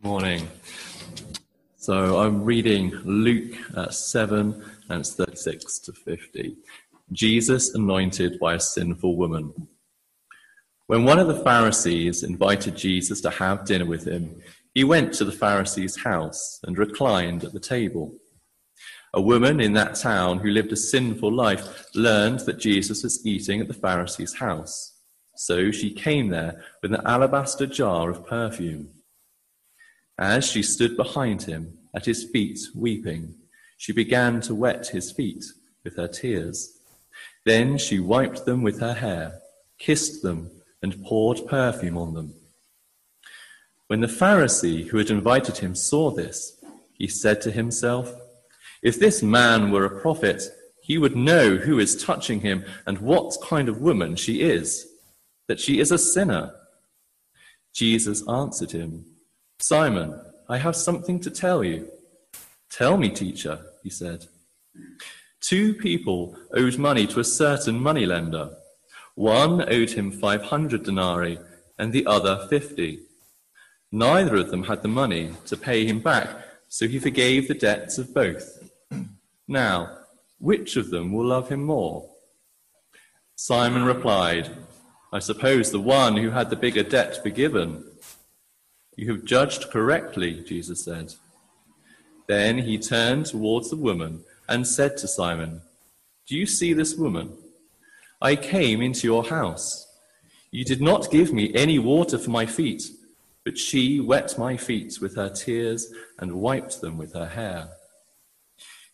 Morning. So I'm reading Luke uh, 7 and it's 36 to 50. Jesus anointed by a sinful woman. When one of the Pharisees invited Jesus to have dinner with him, he went to the Pharisee's house and reclined at the table. A woman in that town who lived a sinful life learned that Jesus was eating at the Pharisee's house. So she came there with an alabaster jar of perfume. As she stood behind him, at his feet, weeping, she began to wet his feet with her tears. Then she wiped them with her hair, kissed them, and poured perfume on them. When the Pharisee who had invited him saw this, he said to himself, If this man were a prophet, he would know who is touching him and what kind of woman she is, that she is a sinner. Jesus answered him, Simon, I have something to tell you. Tell me, teacher, he said. Two people owed money to a certain moneylender. One owed him 500 denarii and the other 50. Neither of them had the money to pay him back, so he forgave the debts of both. Now, which of them will love him more? Simon replied, I suppose the one who had the bigger debt forgiven. You have judged correctly, Jesus said. Then he turned towards the woman and said to Simon, Do you see this woman? I came into your house. You did not give me any water for my feet, but she wet my feet with her tears and wiped them with her hair.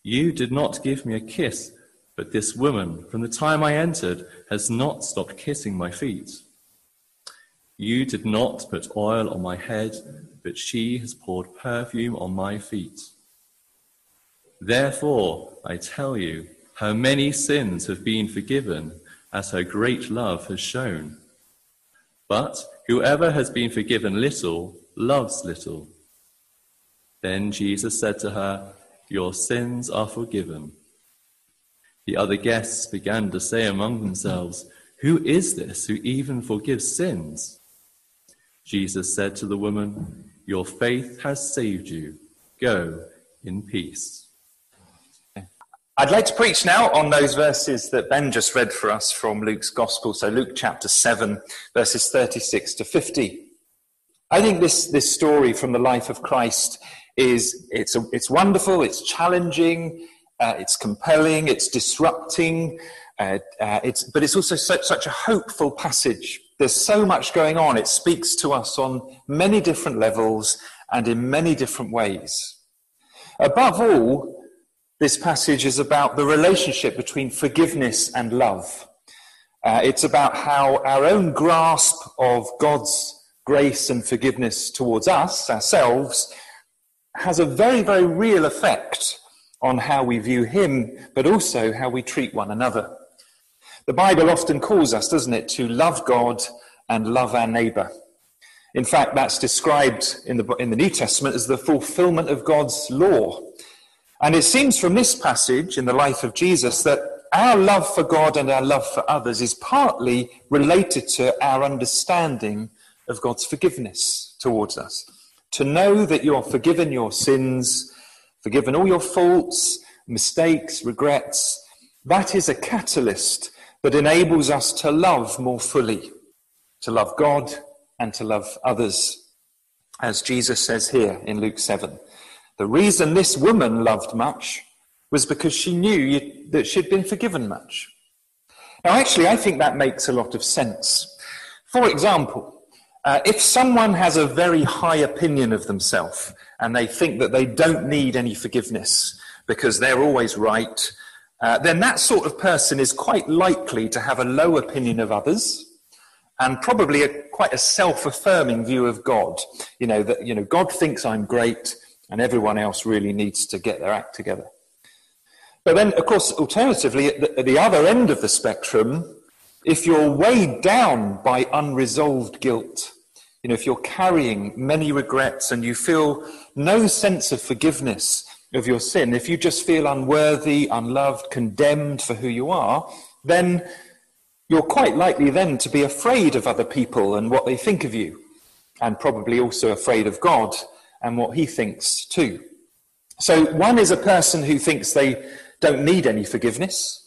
You did not give me a kiss, but this woman, from the time I entered, has not stopped kissing my feet. You did not put oil on my head, but she has poured perfume on my feet. Therefore, I tell you, her many sins have been forgiven, as her great love has shown. But whoever has been forgiven little loves little. Then Jesus said to her, Your sins are forgiven. The other guests began to say among themselves, Who is this who even forgives sins? Jesus said to the woman, Your faith has saved you. Go in peace. I'd like to preach now on those verses that Ben just read for us from Luke's Gospel. So, Luke chapter 7, verses 36 to 50. I think this, this story from the life of Christ is it's, a, it's wonderful, it's challenging, uh, it's compelling, it's disrupting, uh, uh, it's, but it's also such, such a hopeful passage there's so much going on. It speaks to us on many different levels and in many different ways. Above all, this passage is about the relationship between forgiveness and love. Uh, it's about how our own grasp of God's grace and forgiveness towards us, ourselves, has a very, very real effect on how we view Him, but also how we treat one another. The Bible often calls us, doesn't it, to love God and love our neighbour. In fact, that's described in the, in the New Testament as the fulfillment of God's law. And it seems from this passage in the life of Jesus that our love for God and our love for others is partly related to our understanding of God's forgiveness towards us. To know that you are forgiven your sins, forgiven all your faults, mistakes, regrets, that is a catalyst that enables us to love more fully, to love God and to love others. As Jesus says here in Luke 7, the reason this woman loved much was because she knew that she'd been forgiven much. Now, actually, I think that makes a lot of sense. For example, uh, if someone has a very high opinion of themselves and they think that they don't need any forgiveness because they're always right uh, then that sort of person is quite likely to have a low opinion of others and probably a, quite a self-affirming view of God. You know, that, you know, God thinks I'm great and everyone else really needs to get their act together. But then, of course, alternatively, at the, at the other end of the spectrum, if you're weighed down by unresolved guilt, you know, if you're carrying many regrets and you feel no sense of forgiveness of your sin, if you just feel unworthy, unloved, condemned for who you are, then you're quite likely then to be afraid of other people and what they think of you, and probably also afraid of God and what he thinks too. So one is a person who thinks they don't need any forgiveness.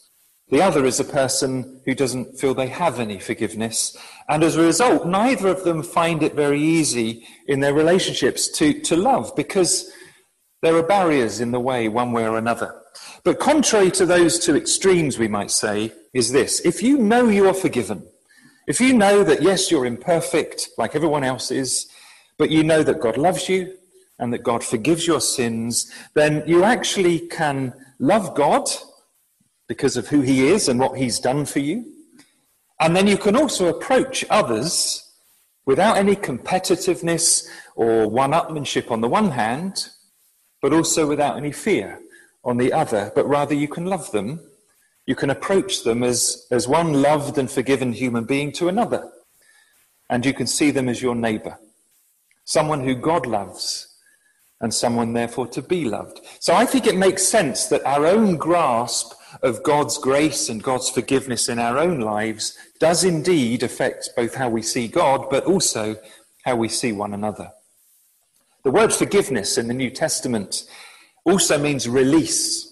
The other is a person who doesn't feel they have any forgiveness. And as a result, neither of them find it very easy in their relationships to, to love because there are barriers in the way, one way or another. But contrary to those two extremes, we might say, is this. If you know you are forgiven, if you know that, yes, you're imperfect like everyone else is, but you know that God loves you and that God forgives your sins, then you actually can love God because of who he is and what he's done for you. And then you can also approach others without any competitiveness or one upmanship on the one hand, but also without any fear on the other, but rather you can love them. You can approach them as, as one loved and forgiven human being to another. And you can see them as your neighbor, someone who God loves and someone therefore to be loved. So I think it makes sense that our own grasp of God's grace and God's forgiveness in our own lives does indeed affect both how we see God, but also how we see one another. The word forgiveness in the New Testament also means release.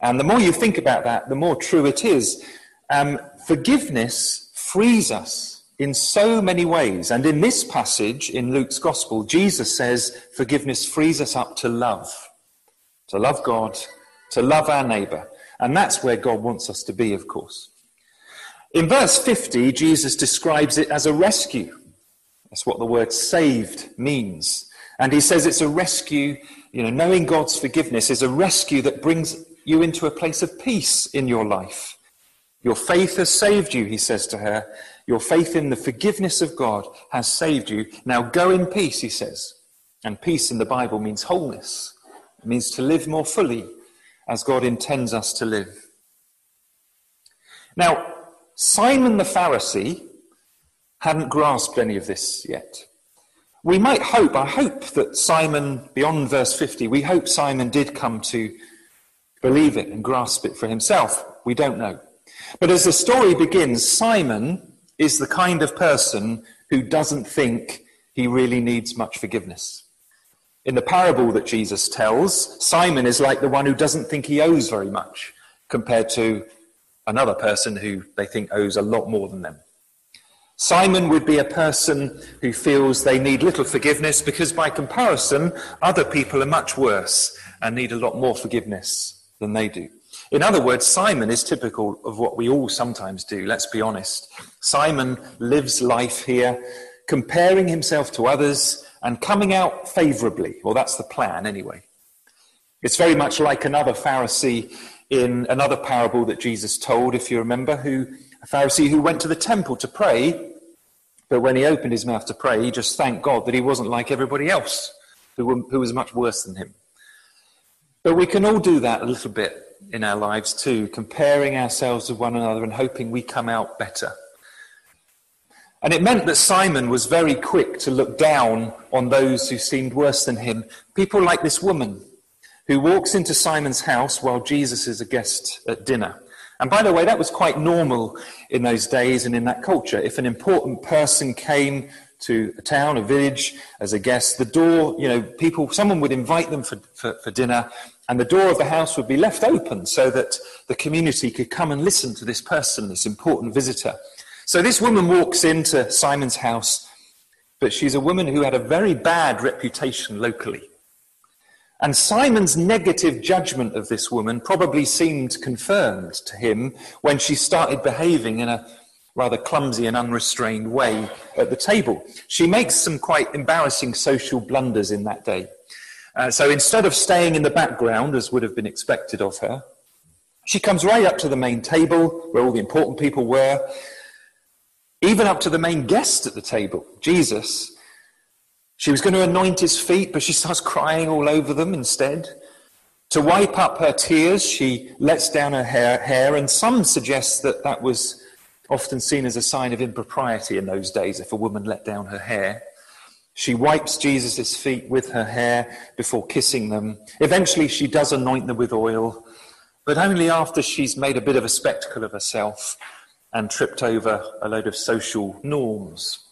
And the more you think about that, the more true it is. Um, forgiveness frees us in so many ways. And in this passage in Luke's Gospel, Jesus says forgiveness frees us up to love, to love God, to love our neighbour. And that's where God wants us to be, of course. In verse 50, Jesus describes it as a rescue. That's what the word saved means. And he says it's a rescue, you know, knowing God's forgiveness is a rescue that brings you into a place of peace in your life. Your faith has saved you, he says to her. Your faith in the forgiveness of God has saved you. Now go in peace, he says. And peace in the Bible means wholeness. It means to live more fully, as God intends us to live. Now, Simon the Pharisee hadn't grasped any of this yet. We might hope, I hope that Simon, beyond verse 50, we hope Simon did come to believe it and grasp it for himself. We don't know. But as the story begins, Simon is the kind of person who doesn't think he really needs much forgiveness. In the parable that Jesus tells, Simon is like the one who doesn't think he owes very much compared to another person who they think owes a lot more than them. Simon would be a person who feels they need little forgiveness because, by comparison, other people are much worse and need a lot more forgiveness than they do. In other words, Simon is typical of what we all sometimes do, let's be honest. Simon lives life here, comparing himself to others and coming out favorably. Well, that's the plan anyway. It's very much like another Pharisee in another parable that Jesus told, if you remember, who a Pharisee who went to the temple to pray, but when he opened his mouth to pray, he just thanked God that he wasn't like everybody else who, who was much worse than him. But we can all do that a little bit in our lives too, comparing ourselves with one another and hoping we come out better. And it meant that Simon was very quick to look down on those who seemed worse than him. People like this woman who walks into Simon's house while Jesus is a guest at dinner. And by the way, that was quite normal in those days and in that culture. If an important person came to a town, a village, as a guest, the door, you know, people, someone would invite them for, for, for dinner, and the door of the house would be left open so that the community could come and listen to this person, this important visitor. So this woman walks into Simon's house, but she's a woman who had a very bad reputation locally. And Simon's negative judgment of this woman probably seemed confirmed to him when she started behaving in a rather clumsy and unrestrained way at the table. She makes some quite embarrassing social blunders in that day. Uh, so instead of staying in the background, as would have been expected of her, she comes right up to the main table where all the important people were, even up to the main guest at the table, Jesus. She was going to anoint his feet, but she starts crying all over them instead. To wipe up her tears, she lets down her hair, hair, and some suggest that that was often seen as a sign of impropriety in those days if a woman let down her hair. She wipes Jesus' feet with her hair before kissing them. Eventually, she does anoint them with oil, but only after she's made a bit of a spectacle of herself and tripped over a load of social norms.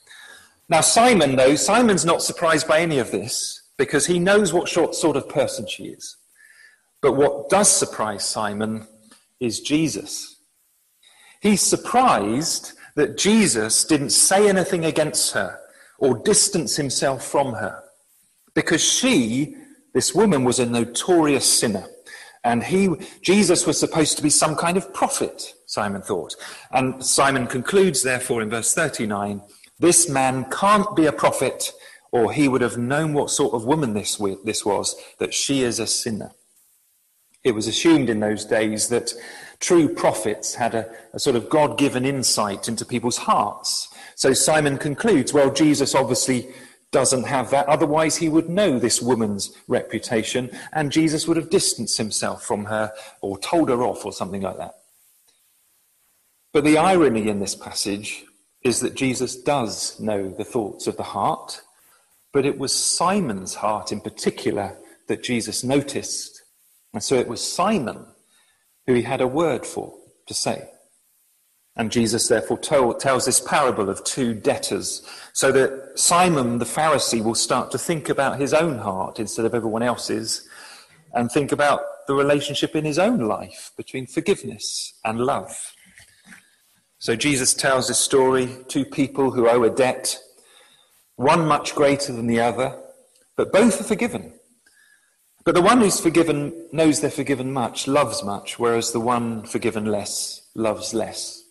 Now, Simon, though, Simon's not surprised by any of this because he knows what sort of person she is. But what does surprise Simon is Jesus. He's surprised that Jesus didn't say anything against her or distance himself from her because she, this woman, was a notorious sinner. And he, Jesus was supposed to be some kind of prophet, Simon thought. And Simon concludes, therefore, in verse 39 this man can't be a prophet, or he would have known what sort of woman this, this was, that she is a sinner. It was assumed in those days that true prophets had a, a sort of God given insight into people's hearts. So Simon concludes, well, Jesus obviously doesn't have that. Otherwise, he would know this woman's reputation, and Jesus would have distanced himself from her or told her off or something like that. But the irony in this passage is that Jesus does know the thoughts of the heart, but it was Simon's heart in particular that Jesus noticed. And so it was Simon who he had a word for to say. And Jesus therefore told, tells this parable of two debtors so that Simon the Pharisee will start to think about his own heart instead of everyone else's and think about the relationship in his own life between forgiveness and love. So Jesus tells this story two people who owe a debt, one much greater than the other, but both are forgiven. But the one who's forgiven knows they're forgiven much, loves much, whereas the one forgiven less loves less.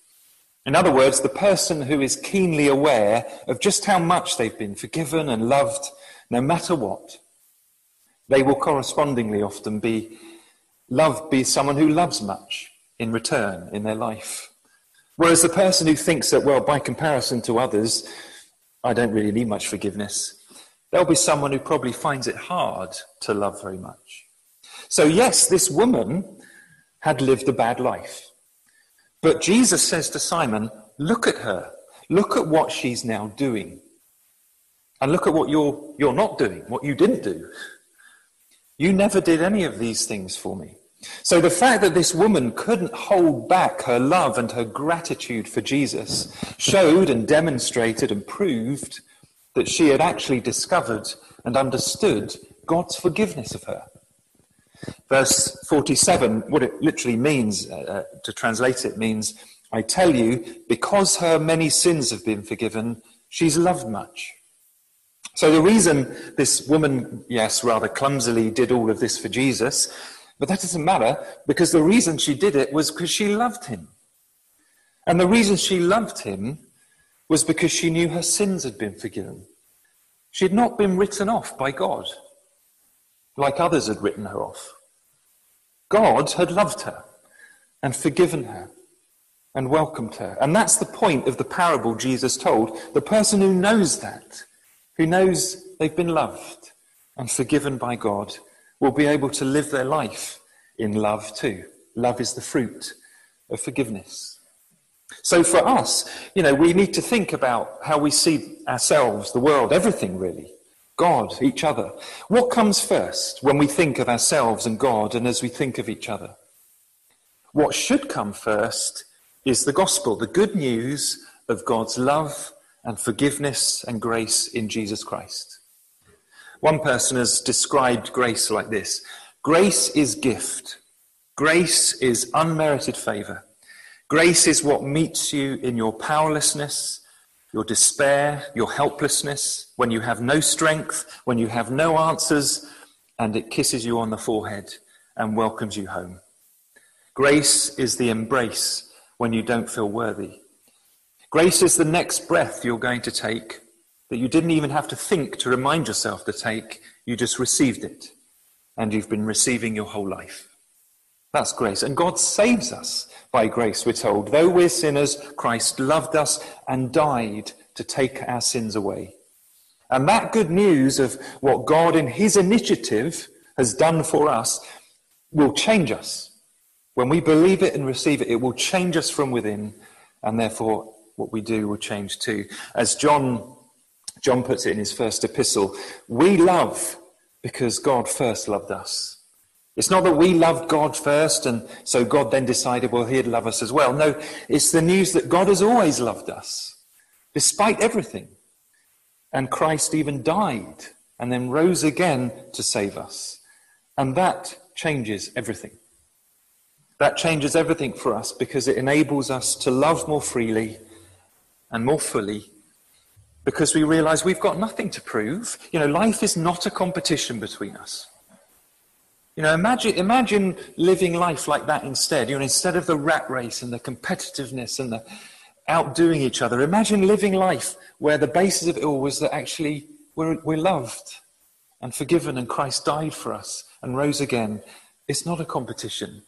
In other words, the person who is keenly aware of just how much they've been forgiven and loved, no matter what, they will correspondingly often be loved be someone who loves much in return in their life. Whereas the person who thinks that, well, by comparison to others, I don't really need much forgiveness, there'll be someone who probably finds it hard to love very much. So, yes, this woman had lived a bad life. But Jesus says to Simon, Look at her. Look at what she's now doing. And look at what you're, you're not doing, what you didn't do. You never did any of these things for me. So the fact that this woman couldn't hold back her love and her gratitude for Jesus showed and demonstrated and proved that she had actually discovered and understood God's forgiveness of her. Verse 47, what it literally means, uh, uh, to translate it, means, I tell you, because her many sins have been forgiven, she's loved much. So the reason this woman, yes, rather clumsily did all of this for Jesus, but that doesn't matter because the reason she did it was because she loved him. And the reason she loved him was because she knew her sins had been forgiven. She had not been written off by God like others had written her off. God had loved her and forgiven her and welcomed her. And that's the point of the parable Jesus told. The person who knows that, who knows they've been loved and forgiven by God, will be able to live their life in love too. Love is the fruit of forgiveness. So for us, you know, we need to think about how we see ourselves, the world, everything really. God, each other. What comes first when we think of ourselves and God and as we think of each other? What should come first is the gospel, the good news of God's love and forgiveness and grace in Jesus Christ. One person has described grace like this Grace is gift, grace is unmerited favor. Grace is what meets you in your powerlessness your despair, your helplessness, when you have no strength, when you have no answers, and it kisses you on the forehead and welcomes you home. Grace is the embrace when you don't feel worthy. Grace is the next breath you're going to take that you didn't even have to think to remind yourself to take. You just received it, and you've been receiving your whole life. That's grace. And God saves us by grace, we're told. Though we're sinners, Christ loved us and died to take our sins away. And that good news of what God in His initiative has done for us will change us. When we believe it and receive it, it will change us from within, and therefore what we do will change too. As John, John puts it in his first epistle, we love because God first loved us. It's not that we loved God first and so God then decided, well, he'd love us as well. No, it's the news that God has always loved us, despite everything. And Christ even died and then rose again to save us. And that changes everything. That changes everything for us because it enables us to love more freely and more fully because we realize we've got nothing to prove. You know, life is not a competition between us. You know, imagine, imagine living life like that instead. You know, instead of the rat race and the competitiveness and the outdoing each other, imagine living life where the basis of it all was that actually we're, we're loved and forgiven and Christ died for us and rose again. It's not a competition.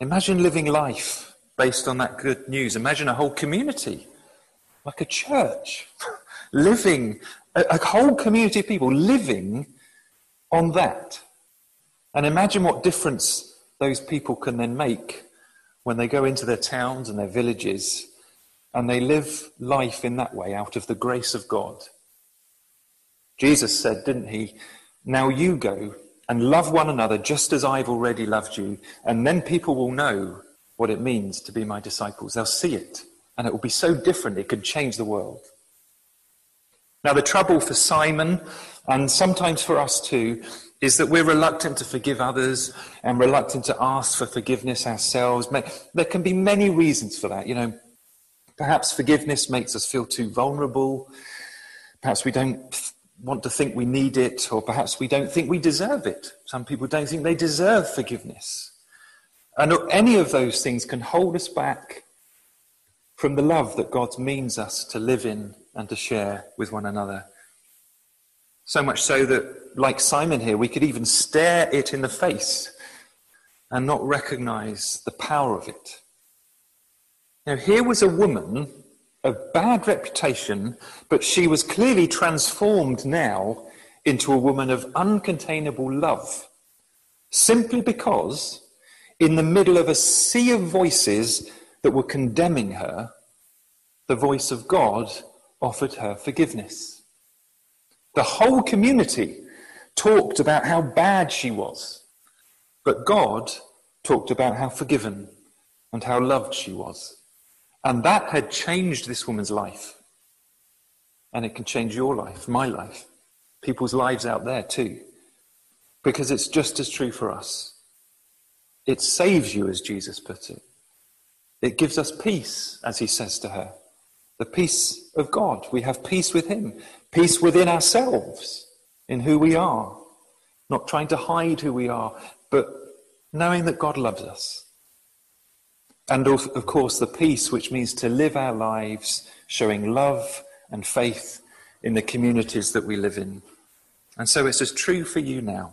Imagine living life based on that good news. Imagine a whole community, like a church, living, a, a whole community of people living on that. And imagine what difference those people can then make when they go into their towns and their villages and they live life in that way out of the grace of God. Jesus said, didn't he? Now you go and love one another just as I've already loved you. And then people will know what it means to be my disciples. They'll see it. And it will be so different, it could change the world. Now, the trouble for Simon, and sometimes for us too, is that we're reluctant to forgive others and reluctant to ask for forgiveness ourselves. There can be many reasons for that. You know, perhaps forgiveness makes us feel too vulnerable. Perhaps we don't want to think we need it, or perhaps we don't think we deserve it. Some people don't think they deserve forgiveness. And any of those things can hold us back from the love that God means us to live in and to share with one another. So much so that, like Simon here, we could even stare it in the face and not recognize the power of it. Now, here was a woman of bad reputation, but she was clearly transformed now into a woman of uncontainable love, simply because in the middle of a sea of voices that were condemning her, the voice of God offered her forgiveness. The whole community talked about how bad she was, but God talked about how forgiven and how loved she was. And that had changed this woman's life. And it can change your life, my life, people's lives out there too. Because it's just as true for us. It saves you, as Jesus put it. It gives us peace, as he says to her. The peace of God. We have peace with him, peace within ourselves, in who we are. Not trying to hide who we are, but knowing that God loves us and of course, the peace, which means to live our lives showing love and faith in the communities that we live in. And so it's as true for you now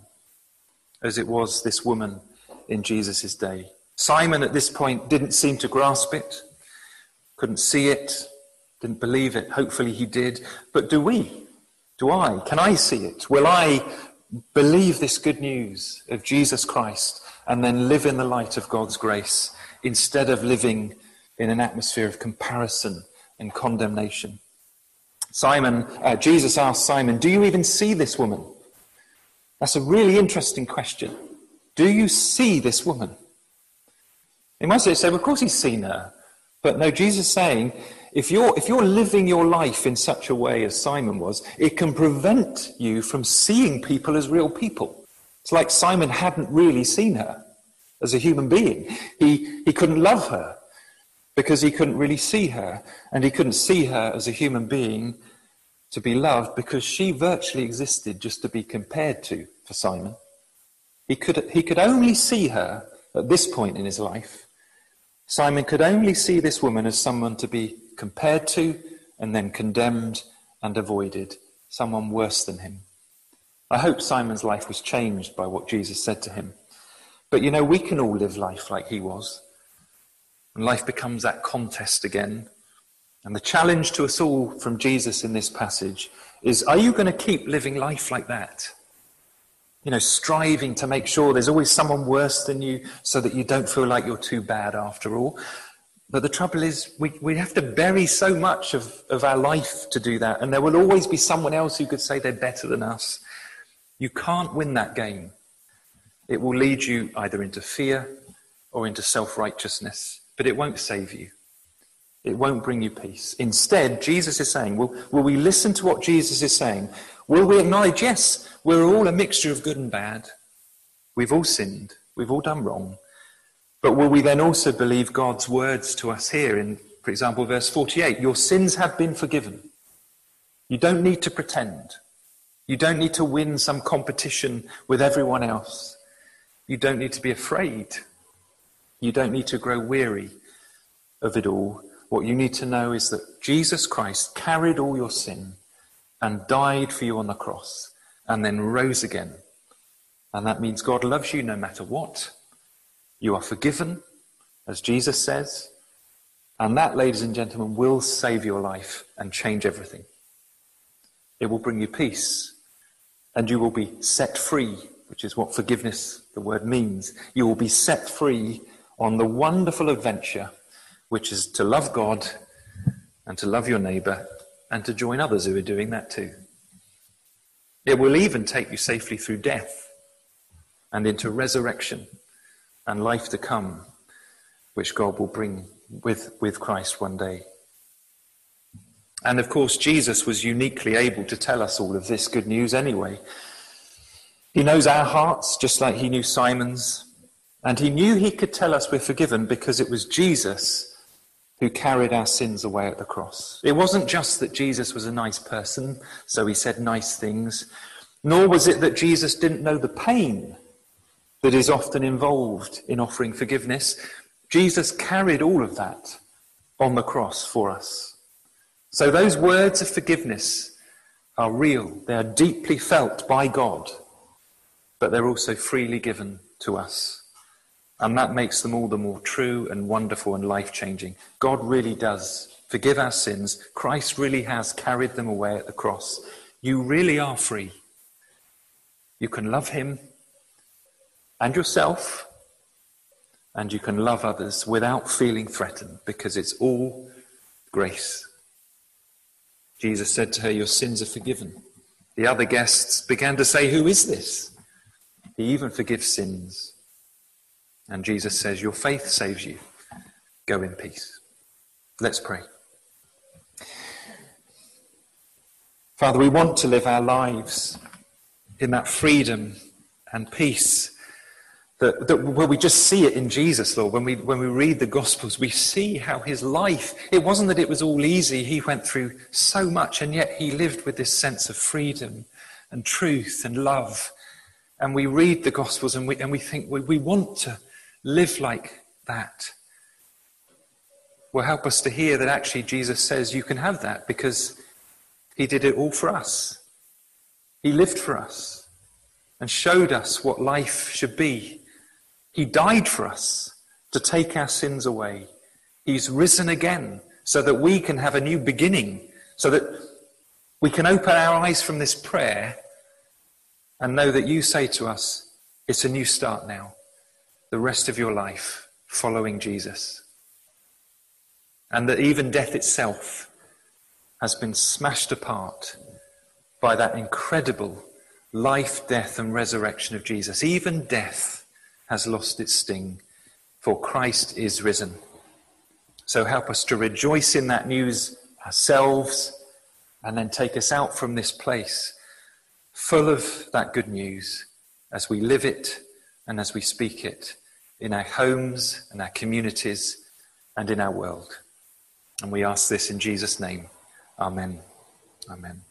as it was this woman in Jesus' day. Simon at this point didn't seem to grasp it, couldn't see it, didn't believe it. Hopefully he did. But do we? Do I? Can I see it? Will I believe this good news of Jesus Christ and then live in the light of God's grace? instead of living in an atmosphere of comparison and condemnation. Simon, uh, Jesus asked Simon, Do you even see this woman? That's a really interesting question. Do you see this woman? In might say, well, of course he's seen her. But no, Jesus is saying, if you're, if you're living your life in such a way as Simon was, it can prevent you from seeing people as real people. It's like Simon hadn't really seen her as a human being. He, he couldn't love her because he couldn't really see her. And he couldn't see her as a human being to be loved because she virtually existed just to be compared to for Simon. He could, he could only see her at this point in his life. Simon could only see this woman as someone to be compared to and then condemned and avoided, someone worse than him. I hope Simon's life was changed by what Jesus said to him. But you know, we can all live life like he was. And life becomes that contest again. And the challenge to us all from Jesus in this passage is are you going to keep living life like that? You know, striving to make sure there's always someone worse than you so that you don't feel like you're too bad after all. But the trouble is, we, we have to bury so much of, of our life to do that. And there will always be someone else who could say they're better than us. You can't win that game. It will lead you either into fear or into self righteousness, but it won't save you. It won't bring you peace. Instead, Jesus is saying, will, will we listen to what Jesus is saying? Will we acknowledge, yes, we're all a mixture of good and bad? We've all sinned. We've all done wrong. But will we then also believe God's words to us here in, for example, verse 48? Your sins have been forgiven. You don't need to pretend. You don't need to win some competition with everyone else. You don't need to be afraid. You don't need to grow weary of it all. What you need to know is that Jesus Christ carried all your sin and died for you on the cross and then rose again. And that means God loves you no matter what. You are forgiven, as Jesus says. And that, ladies and gentlemen, will save your life and change everything. It will bring you peace. And you will be set free, which is what forgiveness, the word means. You will be set free on the wonderful adventure, which is to love God and to love your neighbour and to join others who are doing that too. It will even take you safely through death and into resurrection and life to come, which God will bring with, with Christ one day. And of course, Jesus was uniquely able to tell us all of this good news anyway. He knows our hearts just like he knew Simon's. And he knew he could tell us we're forgiven because it was Jesus who carried our sins away at the cross. It wasn't just that Jesus was a nice person, so he said nice things, nor was it that Jesus didn't know the pain that is often involved in offering forgiveness. Jesus carried all of that on the cross for us. So those words of forgiveness are real, they are deeply felt by God, but they're also freely given to us. And that makes them all the more true and wonderful and life changing. God really does forgive our sins. Christ really has carried them away at the cross. You really are free. You can love Him and yourself, and you can love others without feeling threatened because it's all grace. Jesus said to her, Your sins are forgiven. The other guests began to say, Who is this? He even forgives sins. And Jesus says, Your faith saves you. Go in peace. Let's pray. Father, we want to live our lives in that freedom and peace that, that where we just see it in Jesus, Lord. When we, when we read the Gospels, we see how his life, it wasn't that it was all easy. He went through so much, and yet he lived with this sense of freedom and truth and love. And we read the Gospels and we, and we think we, we want to live like that. Will help us to hear that actually Jesus says you can have that because he did it all for us. He lived for us and showed us what life should be he died for us to take our sins away. He's risen again so that we can have a new beginning, so that we can open our eyes from this prayer and know that you say to us, it's a new start now. The rest of your life following Jesus. And that even death itself has been smashed apart by that incredible life, death, and resurrection of Jesus. Even death has lost its sting, for Christ is risen. So help us to rejoice in that news ourselves and then take us out from this place full of that good news as we live it and as we speak it in our homes and our communities and in our world. And we ask this in Jesus' name. Amen. Amen.